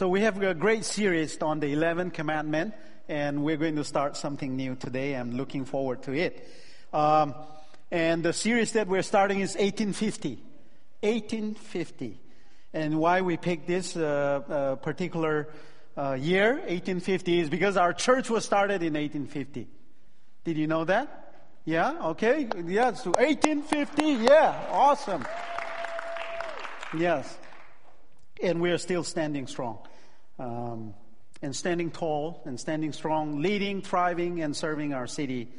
So we have a great series on the 11th commandment, and we're going to start something new today. I'm looking forward to it. Um, and the series that we're starting is 1850. 1850. And why we picked this uh, uh, particular uh, year, 1850, is because our church was started in 1850. Did you know that? Yeah, okay. Yeah, so 1850, yeah, awesome. Yes. And we are still standing strong. Um, and standing tall and standing strong, leading, thriving, and serving our city.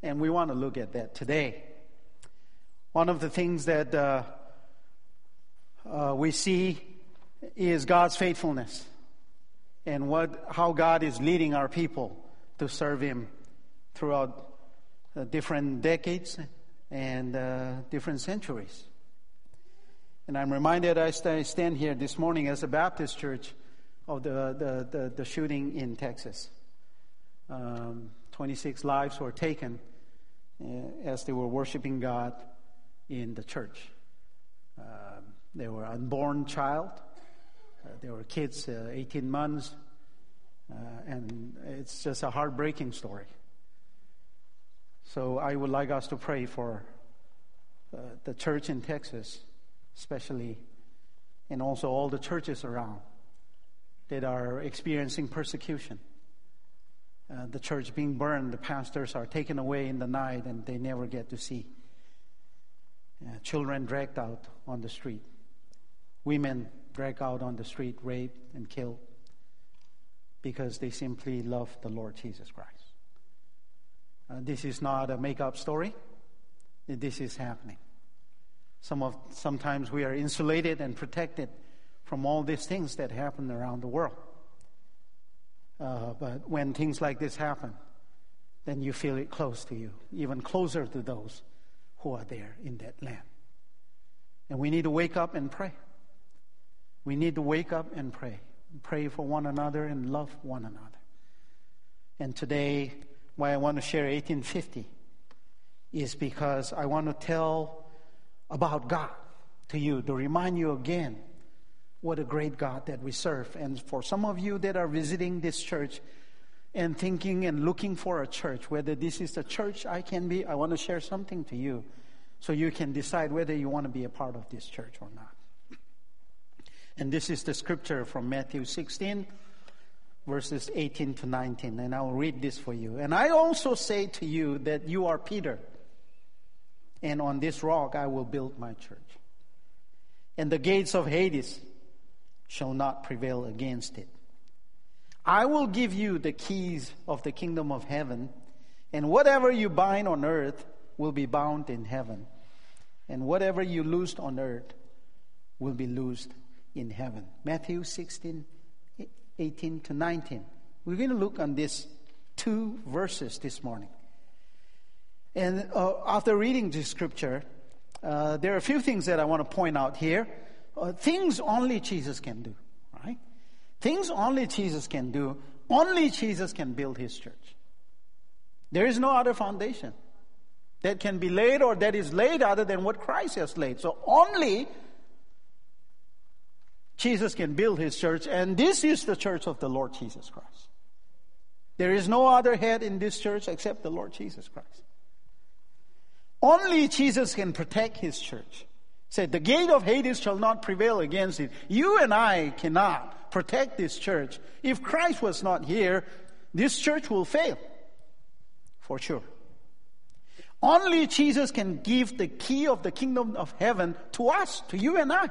And we want to look at that today. One of the things that uh, uh, we see is God's faithfulness and what, how God is leading our people to serve Him throughout uh, different decades and uh, different centuries. And I'm reminded as I stand here this morning as a Baptist church of the, the, the, the shooting in Texas. Um, 26 lives were taken uh, as they were worshiping God in the church. Uh, they were unborn child. Uh, there were kids, uh, 18 months, uh, and it's just a heartbreaking story. So I would like us to pray for the church in Texas, especially, and also all the churches around that are experiencing persecution. Uh, the church being burned, the pastors are taken away in the night and they never get to see. Uh, children dragged out on the street, women dragged out on the street, raped and killed because they simply love the Lord Jesus Christ. Uh, this is not a make-up story. This is happening. Some of, sometimes we are insulated and protected from all these things that happen around the world. Uh, but when things like this happen, then you feel it close to you, even closer to those who are there in that land. And we need to wake up and pray. We need to wake up and pray. Pray for one another and love one another. And today, why I want to share 1850 is because I want to tell about God to you, to remind you again what a great God that we serve. And for some of you that are visiting this church and thinking and looking for a church, whether this is the church I can be, I want to share something to you so you can decide whether you want to be a part of this church or not. And this is the scripture from Matthew 16, verses 18 to 19. And I'll read this for you. And I also say to you that you are Peter, and on this rock I will build my church. And the gates of Hades shall not prevail against it. I will give you the keys of the kingdom of heaven, and whatever you bind on earth will be bound in heaven, and whatever you loose on earth will be loosed in heaven. Matthew 16, 18 to 19. We're going to look on these two verses this morning. And uh, after reading this scripture, uh, there are a few things that I want to point out here. Uh, things only Jesus can do, right? Things only Jesus can do. Only Jesus can build his church. There is no other foundation that can be laid or that is laid other than what Christ has laid. So only Jesus can build his church, and this is the church of the Lord Jesus Christ. There is no other head in this church except the Lord Jesus Christ. Only Jesus can protect his church. Said, the gate of Hades shall not prevail against it. You and I cannot protect this church. If Christ was not here, this church will fail. For sure. Only Jesus can give the key of the kingdom of heaven to us, to you and I.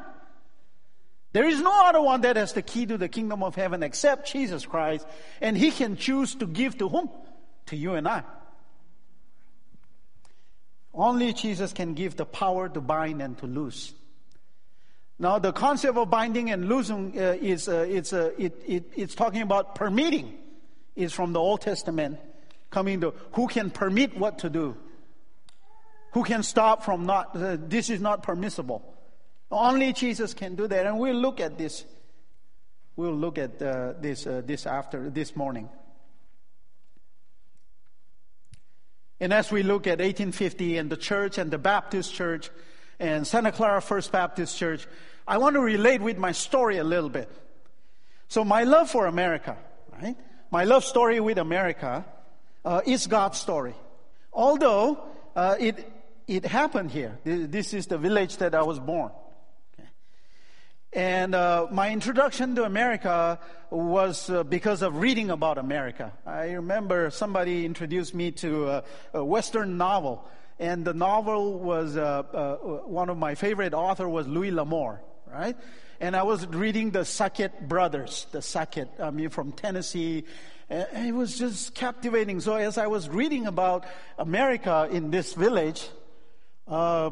There is no other one that has the key to the kingdom of heaven except Jesus Christ, and he can choose to give to whom? To you and I. Only Jesus can give the power to bind and to loose. Now, the concept of binding and loosing uh, is uh, it's, uh, it, it, it's talking about permitting. Is from the Old Testament coming to who can permit what to do, who can stop from not. Uh, this is not permissible. Only Jesus can do that, and we'll look at this. We'll look at uh, this uh, this after this morning. And as we look at 1850 and the church and the Baptist church and Santa Clara First Baptist Church, I want to relate with my story a little bit. So my love for America, right? My love story with America uh, is God's story. Although uh, it it happened here. This is the village that I was born. And uh, my introduction to America was uh, because of reading about America. I remember somebody introduced me to a, a Western novel, and the novel was uh, uh one of my favorite author was Louis L'Amour, right? And I was reading the Sackett brothers, the Sackett, I mean, from Tennessee. And it was just captivating. So as I was reading about America in this village, uh,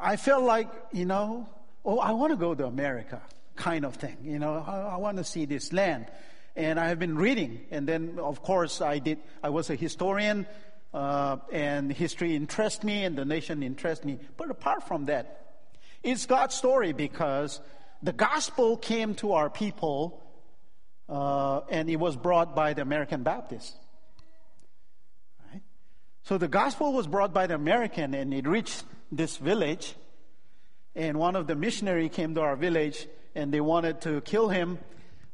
I felt like, you know, oh, I want to go to America, kind of thing. You know, I, I want to see this land. And I have been reading. And then, of course, I did, I was a historian, uh, and history interests me, and the nation interests me. But apart from that, it's God's story because the gospel came to our people, uh, and it was brought by the American Baptists. So the gospel was brought by the American, and it reached this village and one of the missionary came to our village and they wanted to kill him.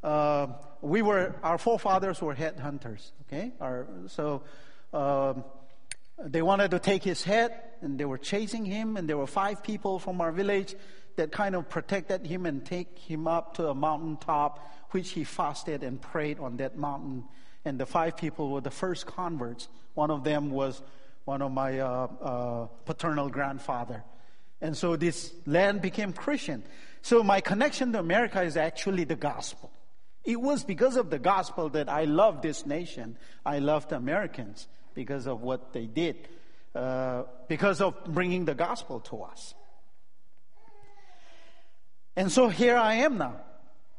Uh, we were our forefathers were headhunters. Okay, our, so um, they wanted to take his head and they were chasing him. And there were five people from our village that kind of protected him and take him up to a mountain top, which he fasted and prayed on that mountain. And the five people were the first converts. One of them was one of my uh, uh, paternal grandfather. And so this land became Christian. So my connection to America is actually the gospel. It was because of the gospel that I love this nation. I love the Americans because of what they did, uh, because of bringing the gospel to us. And so here I am now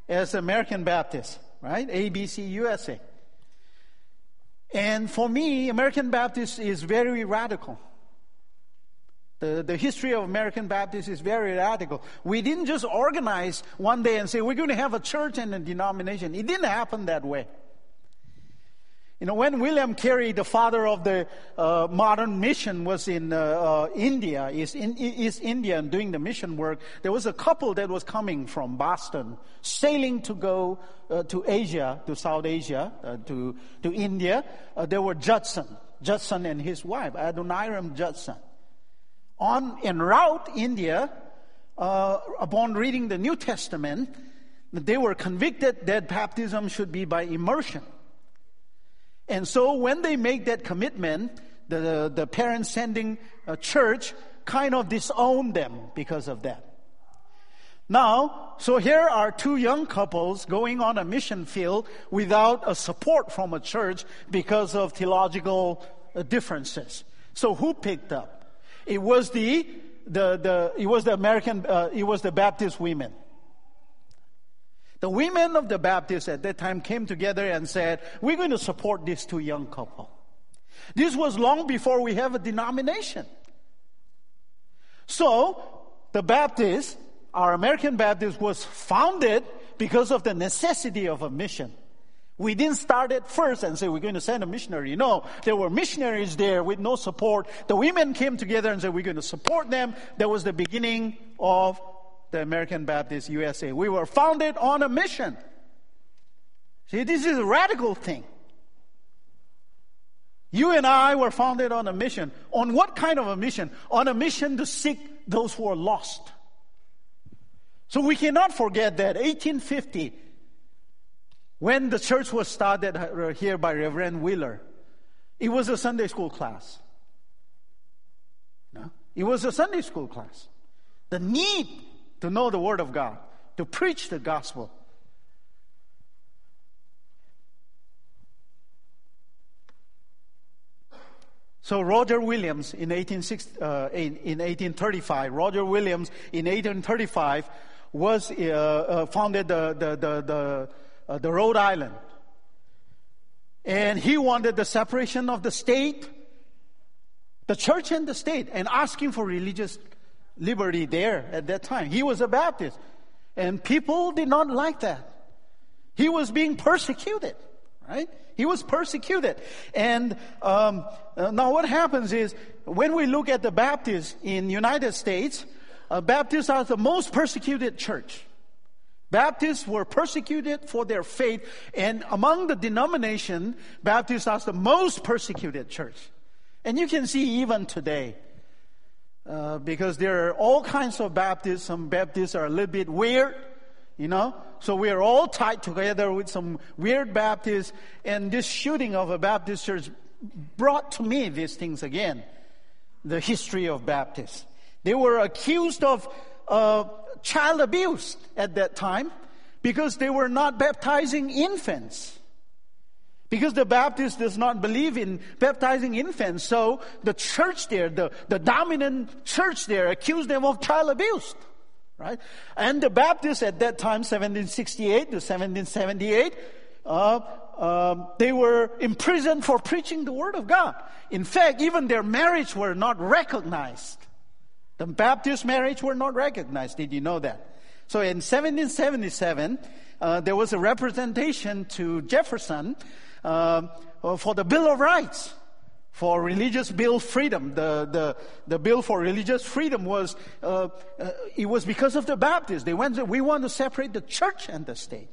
as American Baptist, right? ABC USA. And for me, American Baptist is very radical. The, the history of American Baptists is very radical. We didn't just organize one day and say, we're going to have a church and a denomination. It didn't happen that way. You know, when William Carey, the father of the uh, modern mission, was in uh, uh, India, East, in, East India, and doing the mission work, there was a couple that was coming from Boston, sailing to go uh, to Asia, to South Asia, uh, to, to India. Uh, there were Judson, Judson and his wife, Adoniram Judson on en route India, uh, upon reading the New Testament, they were convicted that baptism should be by immersion. And so when they make that commitment, the, the parents sending a church kind of disowned them because of that. Now, so here are two young couples going on a mission field without a support from a church because of theological uh, differences. So who picked up? It was the, the, the it was the American, uh, it was the Baptist women. The women of the Baptists at that time came together and said, we're going to support these two young couple. This was long before we have a denomination. So, the Baptist, our American Baptist was founded because of the necessity of a mission. We didn't start it first and say we're going to send a missionary. No, there were missionaries there with no support. The women came together and said we're going to support them. That was the beginning of the American Baptist USA. We were founded on a mission. See, this is a radical thing. You and I were founded on a mission. On what kind of a mission? On a mission to seek those who are lost. So we cannot forget that 1850 when the church was started here by Reverend Wheeler, it was a Sunday school class. No? It was a Sunday school class. The need to know the Word of God, to preach the gospel. So Roger Williams in, 18, uh, in, in 1835, Roger Williams in 1835 was uh, uh, founded the, the, the, the uh, the Rhode Island. And he wanted the separation of the state, the church and the state, and asking for religious liberty there at that time. He was a Baptist. And people did not like that. He was being persecuted, right? He was persecuted. And um, uh, now what happens is when we look at the Baptists in United States, uh, Baptists are the most persecuted church. Baptists were persecuted for their faith, and among the denomination, Baptists are the most persecuted church. And you can see even today, uh, because there are all kinds of Baptists. Some Baptists are a little bit weird, you know. So we are all tied together with some weird Baptists, and this shooting of a Baptist church brought to me these things again. The history of Baptists. They were accused of uh, child abuse at that time because they were not baptizing infants. Because the Baptist does not believe in baptizing infants, so the church there, the, the dominant church there, accused them of child abuse. Right? And the Baptists at that time, 1768 to 1778, uh, um, they were imprisoned for preaching the Word of God. In fact, even their marriage were not recognized. The Baptist marriage were not recognized. Did you know that? So in 1777, uh, there was a representation to Jefferson uh, for the Bill of Rights for religious bill freedom. The, the, the bill for religious freedom was, uh, uh, it was because of the Baptists. They went, we want to separate the church and the state.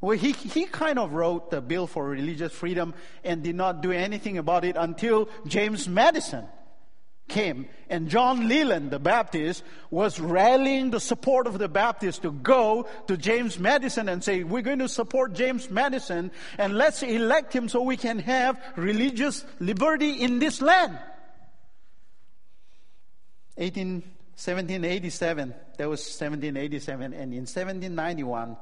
Well, he, he kind of wrote the bill for religious freedom and did not do anything about it until James Madison came. And John Leland, the Baptist, was rallying the support of the Baptists to go to James Madison and say, we're going to support James Madison and let's elect him so we can have religious liberty in this land. 18, 1787, that was 1787, and in 1791,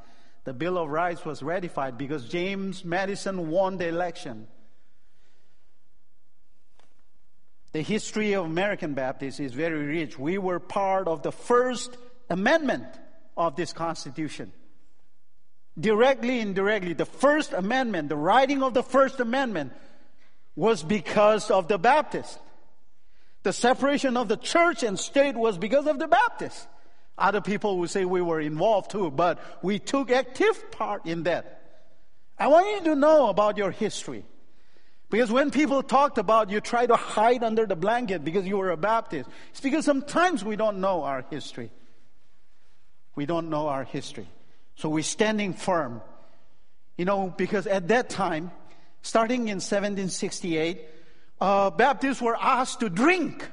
the Bill of Rights was ratified because James Madison won the election. The history of American Baptists is very rich. We were part of the first amendment of this Constitution. Directly, indirectly, the First Amendment, the writing of the First Amendment was because of the Baptists. The separation of the church and state was because of the Baptists. Other people will say we were involved too, but we took active part in that. I want you to know about your history. Because when people talked about you try to hide under the blanket because you were a Baptist, it's because sometimes we don't know our history. We don't know our history. So we're standing firm. You know, because at that time, starting in 1768, uh, Baptists were asked to drink.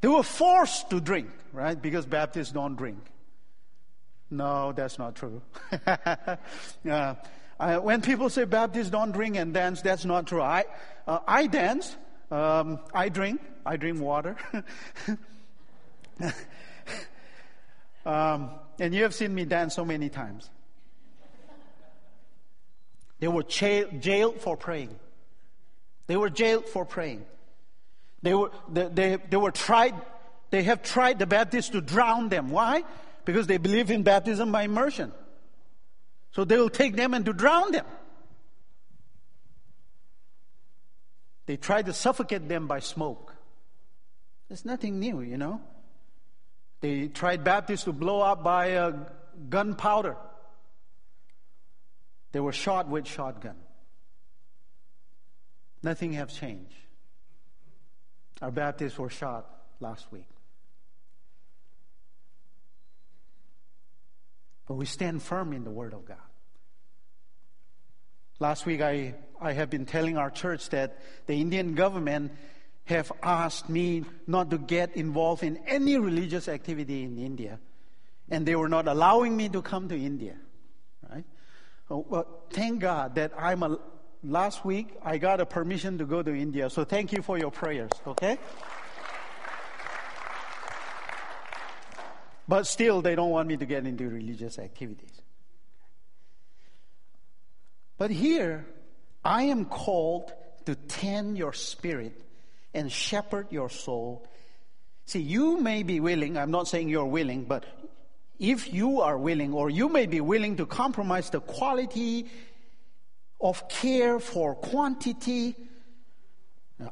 They were forced to drink, right? Because Baptists don't drink. No, that's not true. uh, uh, when people say Baptists don't drink and dance, that's not true. I, uh, I dance, um, I drink, I drink water. um, and you have seen me dance so many times. They were jailed for praying. They were jailed for praying. They were, they, they, they were tried, they have tried the Baptists to drown them. Why? Because they believe in baptism by immersion. So they will take them and to drown them. They try to suffocate them by smoke. There's nothing new, you know. They tried Baptists to blow up by a gunpowder. They were shot with shotgun. Nothing has changed. Our Baptists were shot last week. But we stand firm in the Word of God. Last week, I, I have been telling our church that the Indian government have asked me not to get involved in any religious activity in India. And they were not allowing me to come to India. Right? Oh, well, thank God that I'm a, last week I got a permission to go to India. So thank you for your prayers, okay? But still, they don't want me to get into religious activities. But here, I am called to tend your spirit and shepherd your soul. See, you may be willing, I'm not saying you're willing, but if you are willing, or you may be willing to compromise the quality of care for quantity,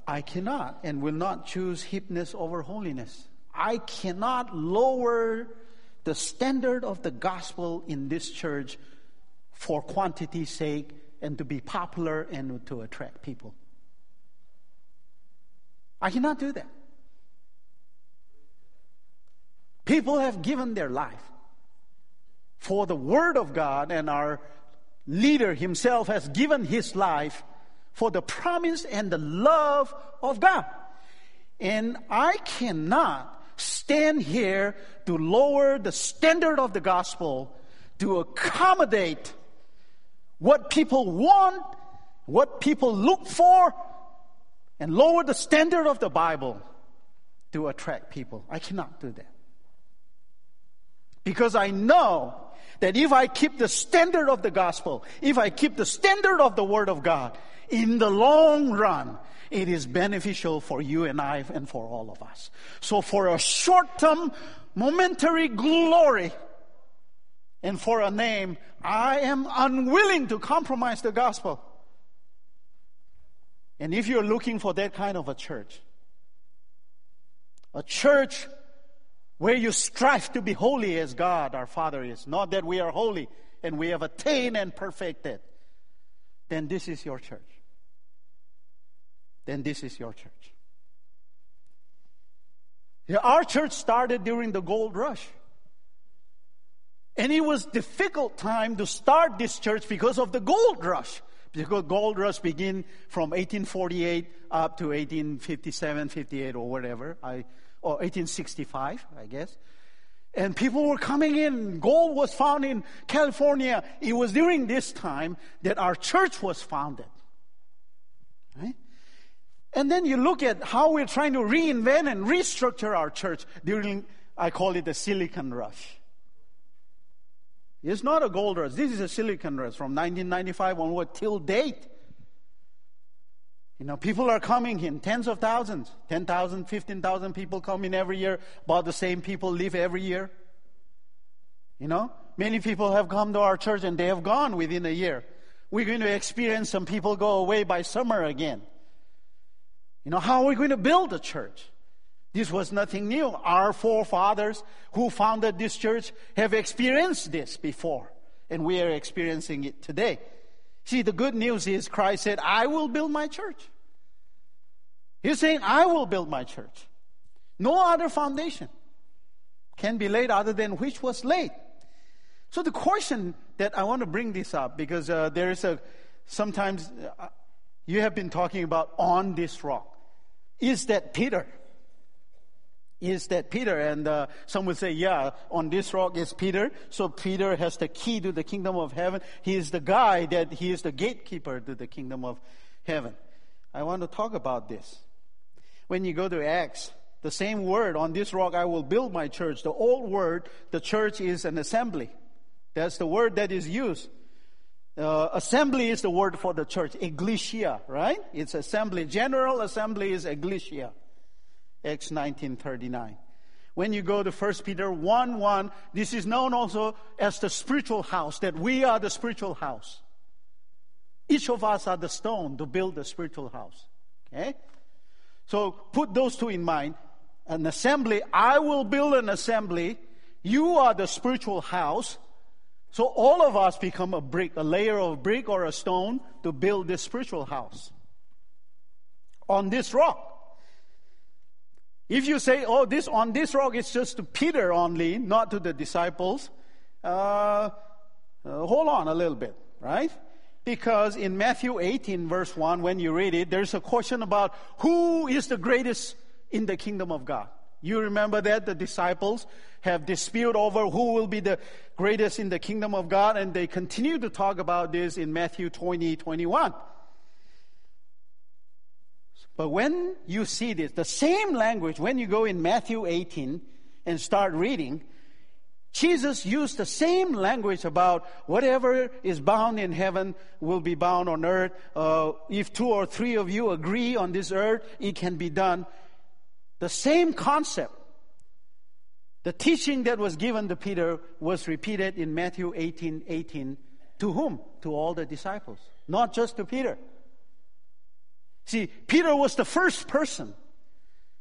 I cannot and will not choose hipness over holiness. I cannot lower the standard of the gospel in this church for quantity's sake and to be popular and to attract people. I cannot do that. People have given their life for the Word of God, and our leader himself has given his life for the promise and the love of God. And I cannot stand here to lower the standard of the gospel to accommodate what people want, what people look for, and lower the standard of the Bible to attract people. I cannot do that. Because I know that if I keep the standard of the gospel, if I keep the standard of the word of God, in the long run, it is beneficial for you and I and for all of us. So for a short term, momentary glory, and for a name, I am unwilling to compromise the gospel. And if you're looking for that kind of a church, a church where you strive to be holy as God our Father is, not that we are holy and we have attained and perfected, then this is your church. Then this is your church. Our church started during the gold rush. And it was difficult time to start this church because of the gold rush. Because gold rush began from 1848 up to 1857, 58 or whatever. I, or 1865, I guess. And people were coming in. Gold was found in California. It was during this time that our church was founded. Right? And then you look at how we're trying to reinvent and restructure our church during, I call it the Silicon Rush. It's not a gold rush. This is a Silicon Rush from 1995 onward till date. You know, people are coming in, tens of thousands, 10,000, 15,000 people come in every year. About the same people leave every year. You know, many people have come to our church and they have gone within a year. We're going to experience some people go away by summer again. You know, how are we going to build a church? This was nothing new. Our forefathers who founded this church have experienced this before, and we are experiencing it today. See, the good news is Christ said, I will build my church. He's saying, I will build my church. No other foundation can be laid other than which was laid. So the question that I want to bring this up because uh, there is a sometimes uh, you have been talking about on this rock. Is that Peter? Is that Peter? And uh, some would say, yeah, on this rock is Peter. So Peter has the key to the kingdom of heaven. He is the guy that he is the gatekeeper to the kingdom of heaven. I want to talk about this. When you go to Acts, the same word, on this rock I will build my church. The old word, the church is an assembly. That's the word that is used. Uh, assembly is the word for the church. Ecclesia, right? It's assembly. General assembly is ecclesia. Acts 1939. When you go to 1 Peter 1 1, this is known also as the spiritual house, that we are the spiritual house. Each of us are the stone to build the spiritual house. Okay? So put those two in mind. An assembly, I will build an assembly. You are the spiritual house. So all of us become a brick, a layer of brick or a stone to build this spiritual house. On this rock. If you say, oh, this on this rock it's just to Peter only, not to the disciples, uh, uh, hold on a little bit, right? Because in Matthew 18, verse 1, when you read it, there's a question about who is the greatest in the kingdom of God. You remember that the disciples have dispute over who will be the greatest in the kingdom of God, and they continue to talk about this in Matthew 20, 21. But when you see this, the same language, when you go in Matthew 18 and start reading, Jesus used the same language about whatever is bound in heaven will be bound on earth. Uh, if two or three of you agree on this earth, it can be done. The same concept. The teaching that was given to Peter was repeated in Matthew 18 18. To whom? To all the disciples, not just to Peter. See, Peter was the first person.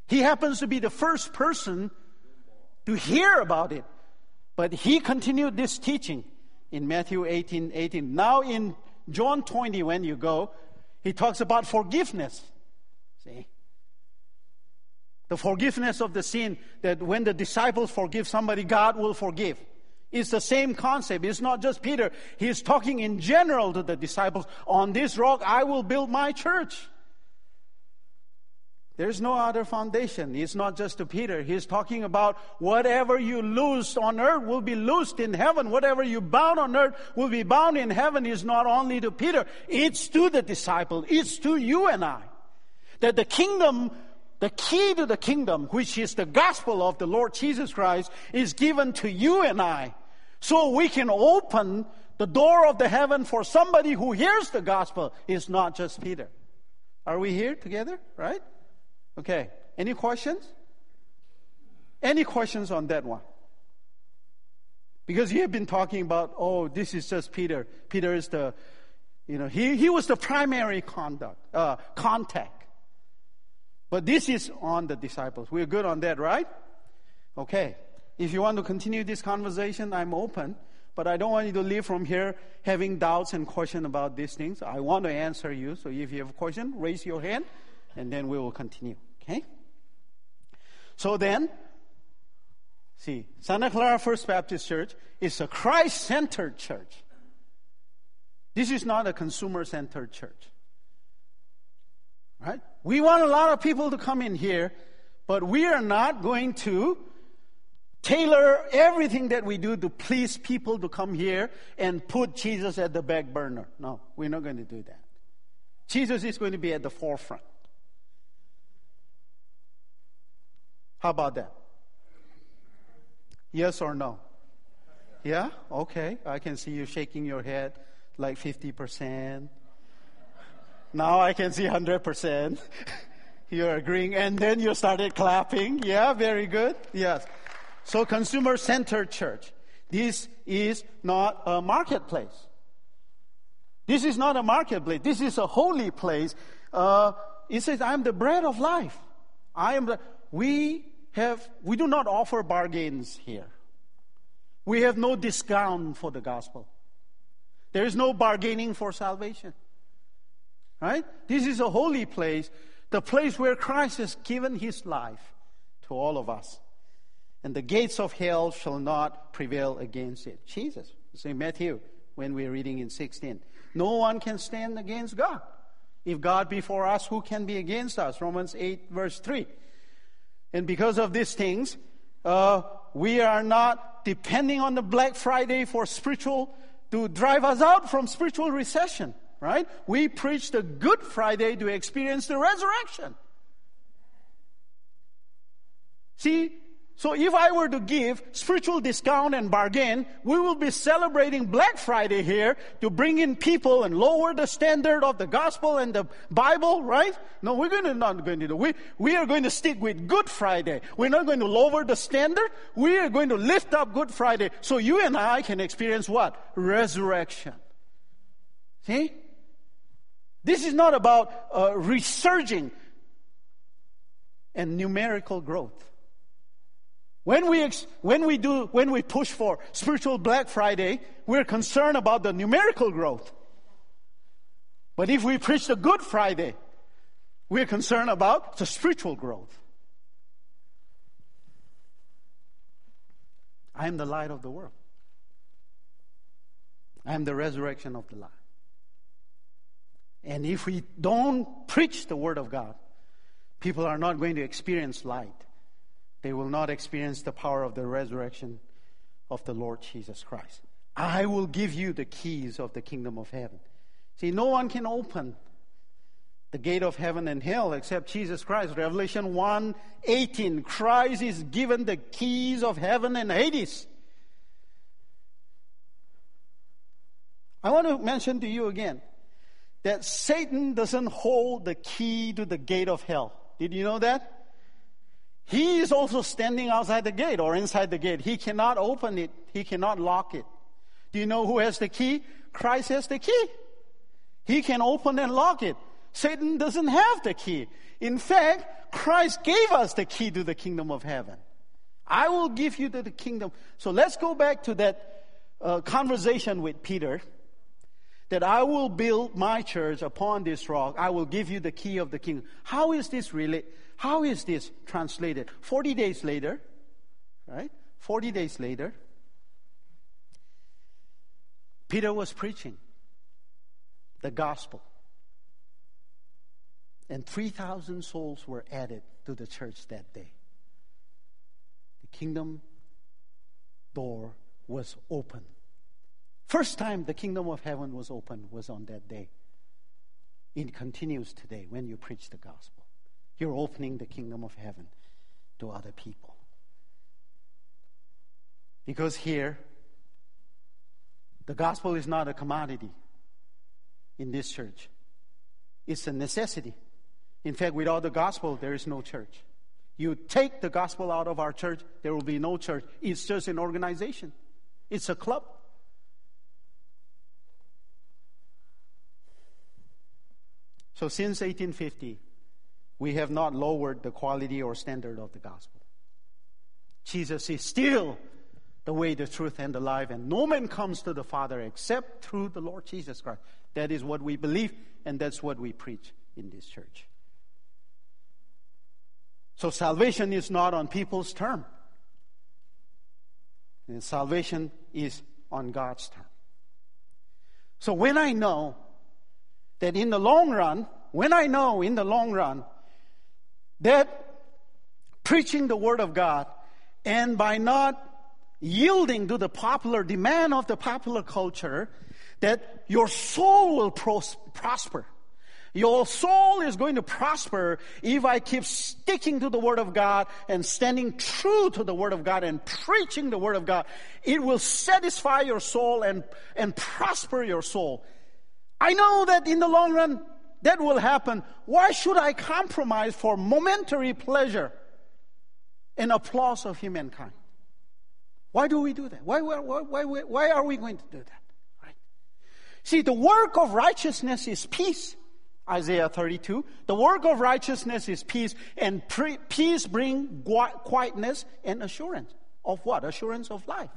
He happens to be the first person to hear about it. But he continued this teaching in Matthew 18 18. Now, in John 20, when you go, he talks about forgiveness. See? The forgiveness of the sin that when the disciples forgive somebody, God will forgive. It's the same concept. It's not just Peter. He's talking in general to the disciples. On this rock I will build my church. There's no other foundation. It's not just to Peter. He's talking about whatever you loose on earth will be loosed in heaven. Whatever you bound on earth will be bound in heaven. Is not only to Peter. It's to the disciple. It's to you and I. That the kingdom, the key to the kingdom, which is the gospel of the Lord Jesus Christ, is given to you and I. So we can open the door of the heaven for somebody who hears the gospel. It's not just Peter. Are we here together? Right? Okay. Any questions? Any questions on that one? Because you have been talking about, oh, this is just Peter. Peter is the, you know, he, he was the primary conduct, uh, contact. But this is on the disciples. We're good on that, right? Okay. If you want to continue this conversation, I'm open. But I don't want you to leave from here having doubts and questions about these things. I want to answer you. So if you have a question, raise your hand and then we will continue. Okay? So then, see, Santa Clara First Baptist Church is a Christ centered church. This is not a consumer centered church. Right? We want a lot of people to come in here, but we are not going to tailor everything that we do to please people to come here and put Jesus at the back burner. No, we're not going to do that. Jesus is going to be at the forefront. How about that? Yes or no? Yeah? Okay. I can see you shaking your head like 50%. Now I can see 100%. You're agreeing. And then you started clapping. Yeah, very good. Yes. So, consumer centered church. This is not a marketplace. This is not a marketplace. This is a holy place. Uh, it says, I'm the bread of life. I am the, we have, we do not offer bargains here. We have no discount for the gospel. There is no bargaining for salvation. Right? This is a holy place, the place where Christ has given his life to all of us. And the gates of hell shall not prevail against it. Jesus, say Matthew, when we're reading in 16. No one can stand against God. If God be for us, who can be against us? Romans 8, verse 3. And because of these things, uh, we are not depending on the Black Friday for spiritual, to drive us out from spiritual recession, right? We preach the Good Friday to experience the resurrection. See, so if I were to give spiritual discount and bargain, we will be celebrating Black Friday here to bring in people and lower the standard of the gospel and the Bible, right? No, we're going to not going to do. We, we are going to stick with Good Friday. We're not going to lower the standard. We are going to lift up Good Friday so you and I can experience what? Resurrection. See? This is not about uh, resurging and numerical growth. When we, ex- when we do, when we push for spiritual Black Friday, we're concerned about the numerical growth. But if we preach the Good Friday, we're concerned about the spiritual growth. I am the light of the world. I am the resurrection of the life. And if we don't preach the Word of God, people are not going to experience light they will not experience the power of the resurrection of the Lord Jesus Christ. I will give you the keys of the kingdom of heaven. See, no one can open the gate of heaven and hell except Jesus Christ. Revelation 1 18. Christ is given the keys of heaven and Hades. I want to mention to you again that Satan doesn't hold the key to the gate of hell. Did you know that? He is also standing outside the gate or inside the gate. He cannot open it. He cannot lock it. Do you know who has the key? Christ has the key. He can open and lock it. Satan doesn't have the key. In fact, Christ gave us the key to the kingdom of heaven. I will give you the, kingdom. So let's go back to that uh, conversation with Peter that I will build my church upon this rock. I will give you the key of the kingdom. How is this really? How is this translated? 40 days later, right? 40 days later, Peter was preaching the gospel. And 3,000 souls were added to the church that day. The kingdom door was open. First time the kingdom of heaven was open was on that day. It continues today when you preach the gospel. You're opening the kingdom of heaven to other people. Because here, the gospel is not a commodity in this church, it's a necessity. In fact, without the gospel, there is no church. You take the gospel out of our church, there will be no church. It's just an organization, it's a club. So, since 1850, we have not lowered the quality or standard of the gospel. Jesus is still the way, the truth, and the life, and no man comes to the Father except through the Lord Jesus Christ. That is what we believe, and that's what we preach in this church. So salvation is not on people's term. And salvation is on God's term. So when I know that in the long run, when I know in the long run that preaching the Word of God and by not yielding to the popular demand of the popular culture, that your soul will pros- prosper. Your soul is going to prosper if I keep sticking to the Word of God and standing true to the Word of God and preaching the Word of God. It will satisfy your soul and, and prosper your soul. I know that in the long run, that will happen. Why should I compromise for momentary pleasure and applause of humankind? Why do we do that? Why, why, why, why, are we going to do that? Right? See, the work of righteousness is peace. Isaiah 32. The work of righteousness is peace, and pre- peace bring quietness and assurance. Of what? Assurance of life.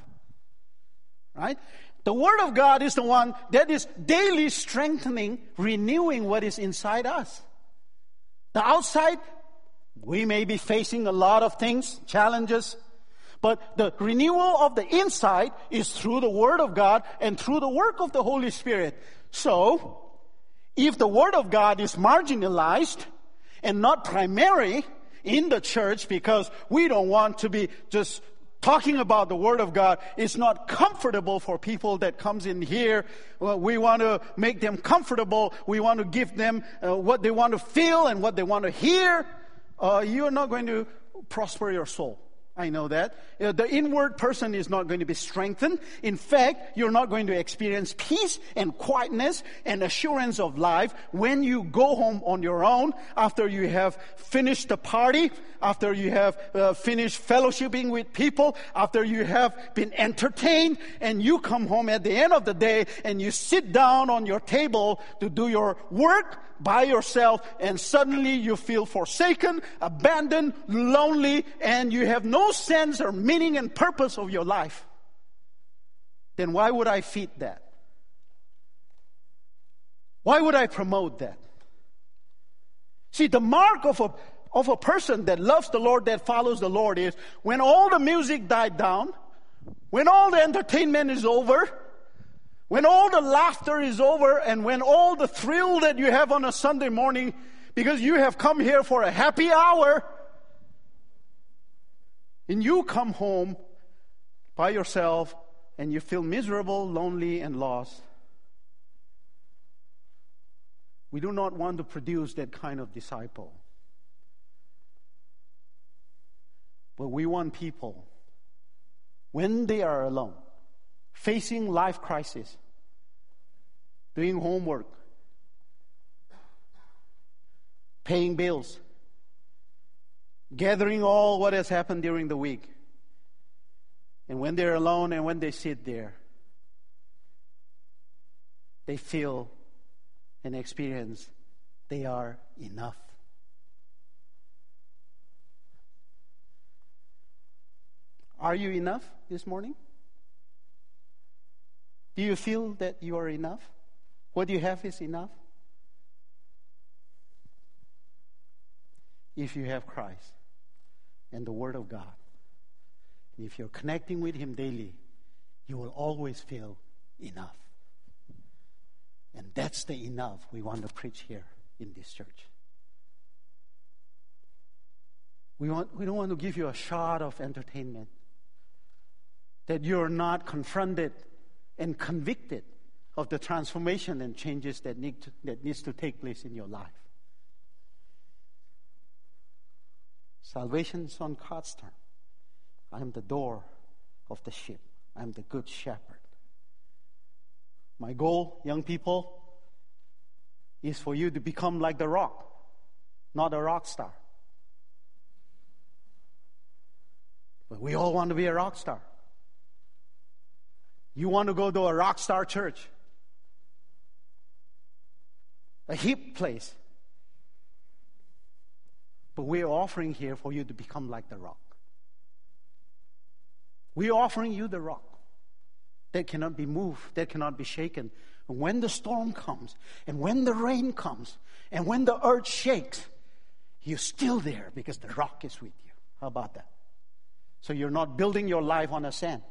Right? The Word of God is the one that is daily strengthening, renewing what is inside us. The outside, we may be facing a lot of things, challenges, but the renewal of the inside is through the Word of God and through the work of the Holy Spirit. So, if the Word of God is marginalized and not primary in the church because we don't want to be just talking about the Word of God, it's not comfortable for people that comes in here. Well, we want to make them comfortable. We want to give them uh, what they want to feel and what they want to hear. Uh, you're not going to prosper your soul. I know that. Uh, the inward person is not going to be strengthened. In fact, you're not going to experience peace and quietness and assurance of life when you go home on your own after you have finished the party, after you have uh, finished fellowshipping with people, after you have been entertained, and you come home at the end of the day and you sit down on your table to do your work by yourself, and suddenly you feel forsaken, abandoned, lonely, and you have no sense or meaning and purpose of your life. Then why would I feed that? Why would I promote that? See, the mark of a of a person that loves the Lord, that follows the Lord is when all the music died down, when all the entertainment is over, when all the laughter is over, and when all the thrill that you have on a Sunday morning because you have come here for a happy hour, and you come home by yourself and you feel miserable, lonely, and lost. We do not want to produce that kind of disciple. But we want people, when they are alone, facing life crisis, doing homework, paying bills, gathering all what has happened during the week. And when they're alone and when they sit there, they feel and experience they are enough. Are you enough this morning? Do you feel that you are enough? What you have is enough? If you have Christ and the Word of God, and if you're connecting with Him daily, you will always feel enough. And that's the enough we want to preach here in this church. We, want, we don't want to give you a shot of entertainment. That you're not confronted and convicted of the transformation and changes that, need to, that needs to take place in your life. Salvation is on God's term. I am the door of the sheep. I am the good shepherd. My goal, young people, is for you to become like the rock, not a rock star. But we all want to be a rock star. You want to go to a rock star church, a hip place. But we're offering here for you to become like the rock. We're offering you the rock that cannot be moved, that cannot be shaken. And when the storm comes, and when the rain comes, and when the earth shakes, you're still there because the rock is with you. How about that? So you're not building your life on a sand.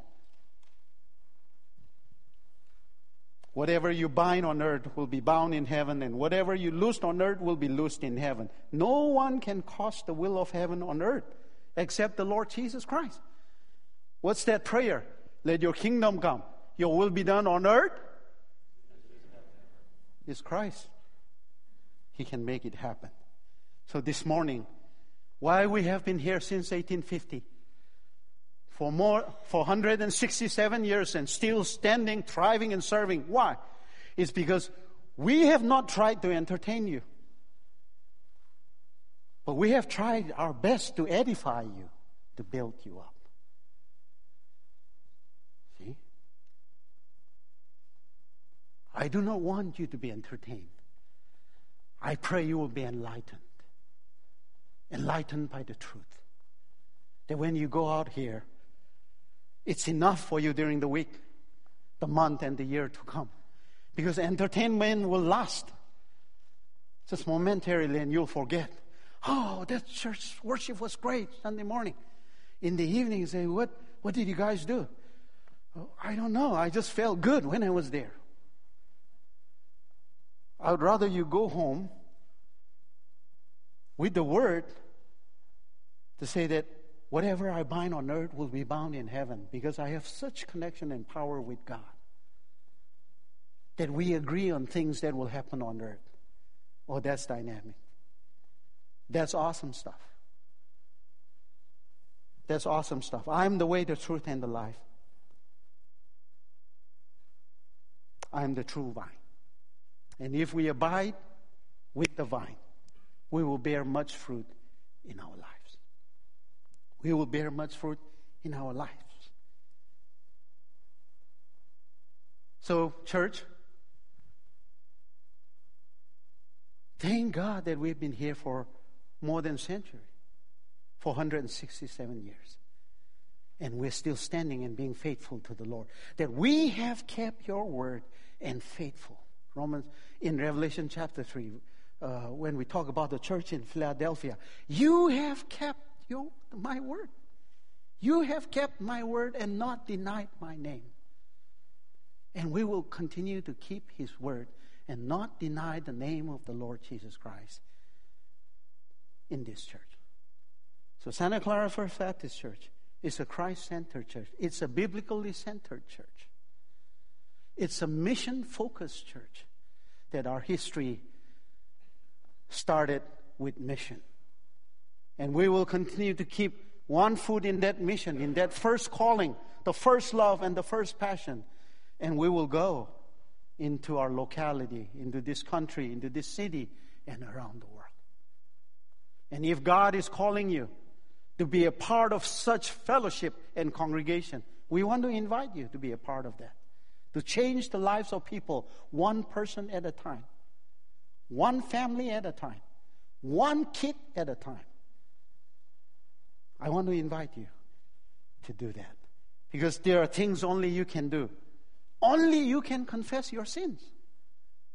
Whatever you bind on earth will be bound in heaven, and whatever you loose on earth will be loosed in heaven. No one can cause the will of heaven on earth except the Lord Jesus Christ. What's that prayer? Let your kingdom come. Your will be done on earth. Is Christ. He can make it happen. So this morning, why we have been here since 1850? For more for 167 years and still standing, thriving, and serving. Why? It's because we have not tried to entertain you. But we have tried our best to edify you, to build you up. See? I do not want you to be entertained. I pray you will be enlightened. Enlightened by the truth. That when you go out here, it's enough for you during the week, the month, and the year to come. Because entertainment will last just momentarily and you'll forget. Oh, that church worship was great Sunday morning. In the evening, you say, What, what did you guys do? Oh, I don't know. I just felt good when I was there. I would rather you go home with the word to say that Whatever I bind on earth will be bound in heaven because I have such connection and power with God that we agree on things that will happen on earth. Oh, that's dynamic. That's awesome stuff. That's awesome stuff. I'm the way, the truth, and the life. I am the true vine. And if we abide with the vine, we will bear much fruit in our life we will bear much fruit in our lives. So, church, thank God that we've been here for more than a century, 467 years. And we're still standing and being faithful to the Lord. That we have kept your word and faithful. Romans, in Revelation chapter 3, uh, when we talk about the church in Philadelphia, you have kept your, my word. You have kept my word and not denied my name. And we will continue to keep his word and not deny the name of the Lord Jesus Christ in this church. So, Santa Clara First Baptist Church is a Christ centered church, it's a biblically centered church, it's a mission focused church that our history started with mission. And we will continue to keep one foot in that mission, in that first calling, the first love and the first passion. And we will go into our locality, into this country, into this city, and around the world. And if God is calling you to be a part of such fellowship and congregation, we want to invite you to be a part of that. To change the lives of people one person at a time, one family at a time, one kid at a time. I want to invite you to do that. Because there are things only you can do. Only you can confess your sins.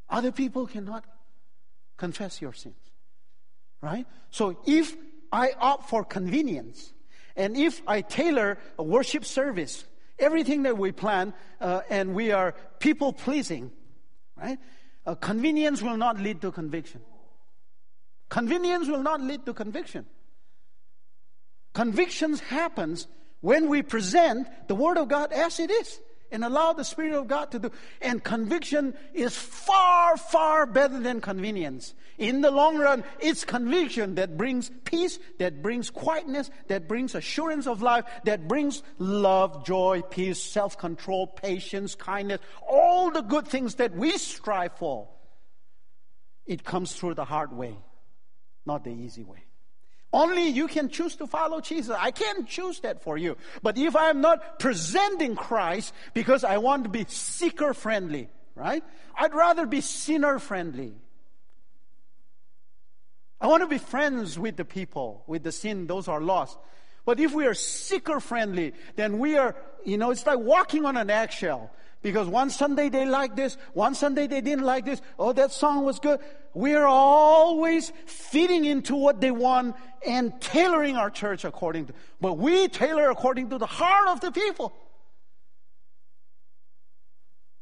Other people cannot confess your sins. Right? So if I opt for convenience, and if I tailor a worship service, everything that we plan, uh, and we are people pleasing, right? Uh, convenience will not lead to conviction. Convenience will not lead to conviction. Convictions happens when we present the Word of God as it is and allow the Spirit of God to do. And conviction is far, far better than convenience. In the long run, it's conviction that brings peace, that brings quietness, that brings assurance of life, that brings love, joy, peace, self control, patience, kindness, all the good things that we strive for. It comes through the hard way, not the easy way. Only you can choose to follow Jesus. I can't choose that for you. But if I am not presenting Christ because I want to be seeker friendly, right? I'd rather be sinner friendly. I want to be friends with the people, with the sin, those are lost. But if we are seeker friendly, then we are, you know, it's like walking on an eggshell. Because one Sunday they like this, one Sunday they didn't like this. Oh, that song was good. We're always fitting into what they want and tailoring our church according to, but we tailor according to the heart of the people.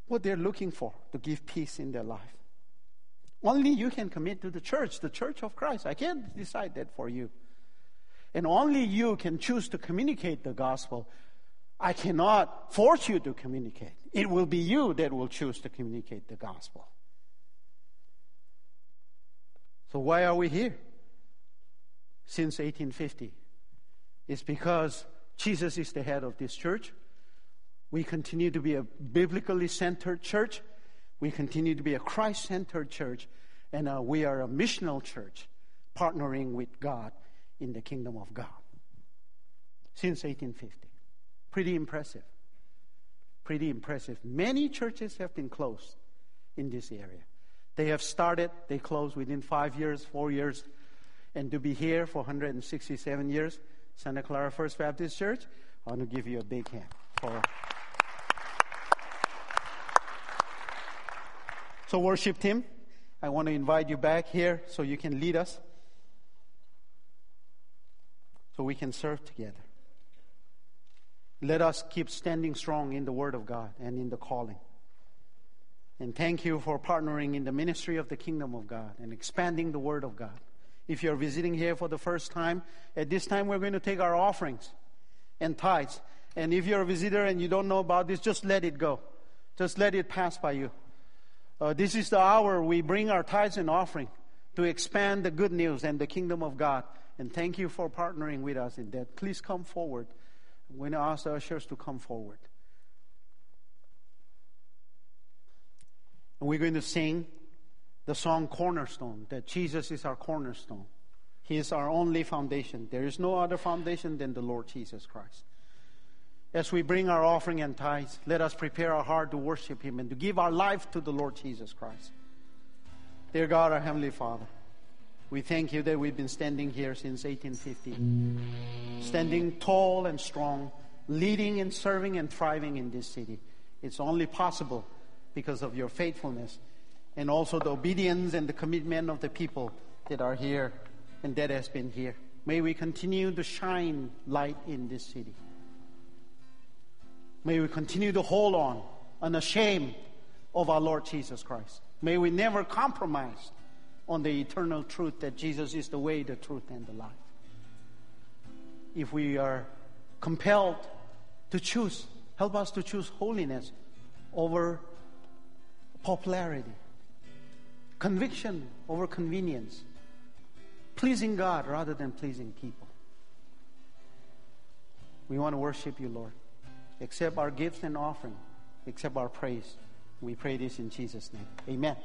What they're looking for to give peace in their life. Only you can commit to the church, the church of Christ. I can't decide that for you. And only you can choose to communicate the gospel. I cannot force you to communicate. It will be you that will choose to communicate the gospel. So, why are we here? Since 1850. It's because Jesus is the head of this church. We continue to be a biblically centered church. We continue to be a Christ centered church. And uh, we are a missional church partnering with God in the kingdom of God. Since 1850. Pretty impressive. Pretty impressive. Many churches have been closed in this area. They have started, they closed within five years, four years. And to be here for 167 years, Santa Clara First Baptist Church, I want to give you a big hand. For... So, worship team, I want to invite you back here so you can lead us, so we can serve together. Let us keep standing strong in the Word of God and in the calling. And thank you for partnering in the ministry of the kingdom of God and expanding the Word of God. If you're visiting here for the first time, at this time we're going to take our offerings and tithes. And if you're a visitor and you don't know about this, just let it go. Just let it pass by you. Uh, this is the hour we bring our tithes and offering to expand the good news and the kingdom of God. And thank you for partnering with us in that. Please come forward. I'm going to ask the ushers to come forward. And we're going to sing the song Cornerstone, that Jesus is our cornerstone. He is our only foundation. There is no other foundation than the Lord Jesus Christ. As we bring our offering and tithes, let us prepare our heart to worship Him and to give our life to the Lord Jesus Christ. Dear God, our Heavenly Father, we thank you that we've been standing here since 1850, standing tall and strong, leading and serving and thriving in this city. It's only possible because of your faithfulness and also the obedience and the commitment of the people that are here and that has been here. May we continue to shine light in this city. May we continue to hold on, unashamed of our Lord Jesus Christ. May we never compromise on the eternal truth that Jesus is the way, the truth, and the life. If we are compelled to choose, help us to choose holiness over popularity, conviction over convenience, pleasing God rather than pleasing people. We want to worship you, Lord. Accept our gifts and offering, accept our praise. We pray this in Jesus' name. Amen.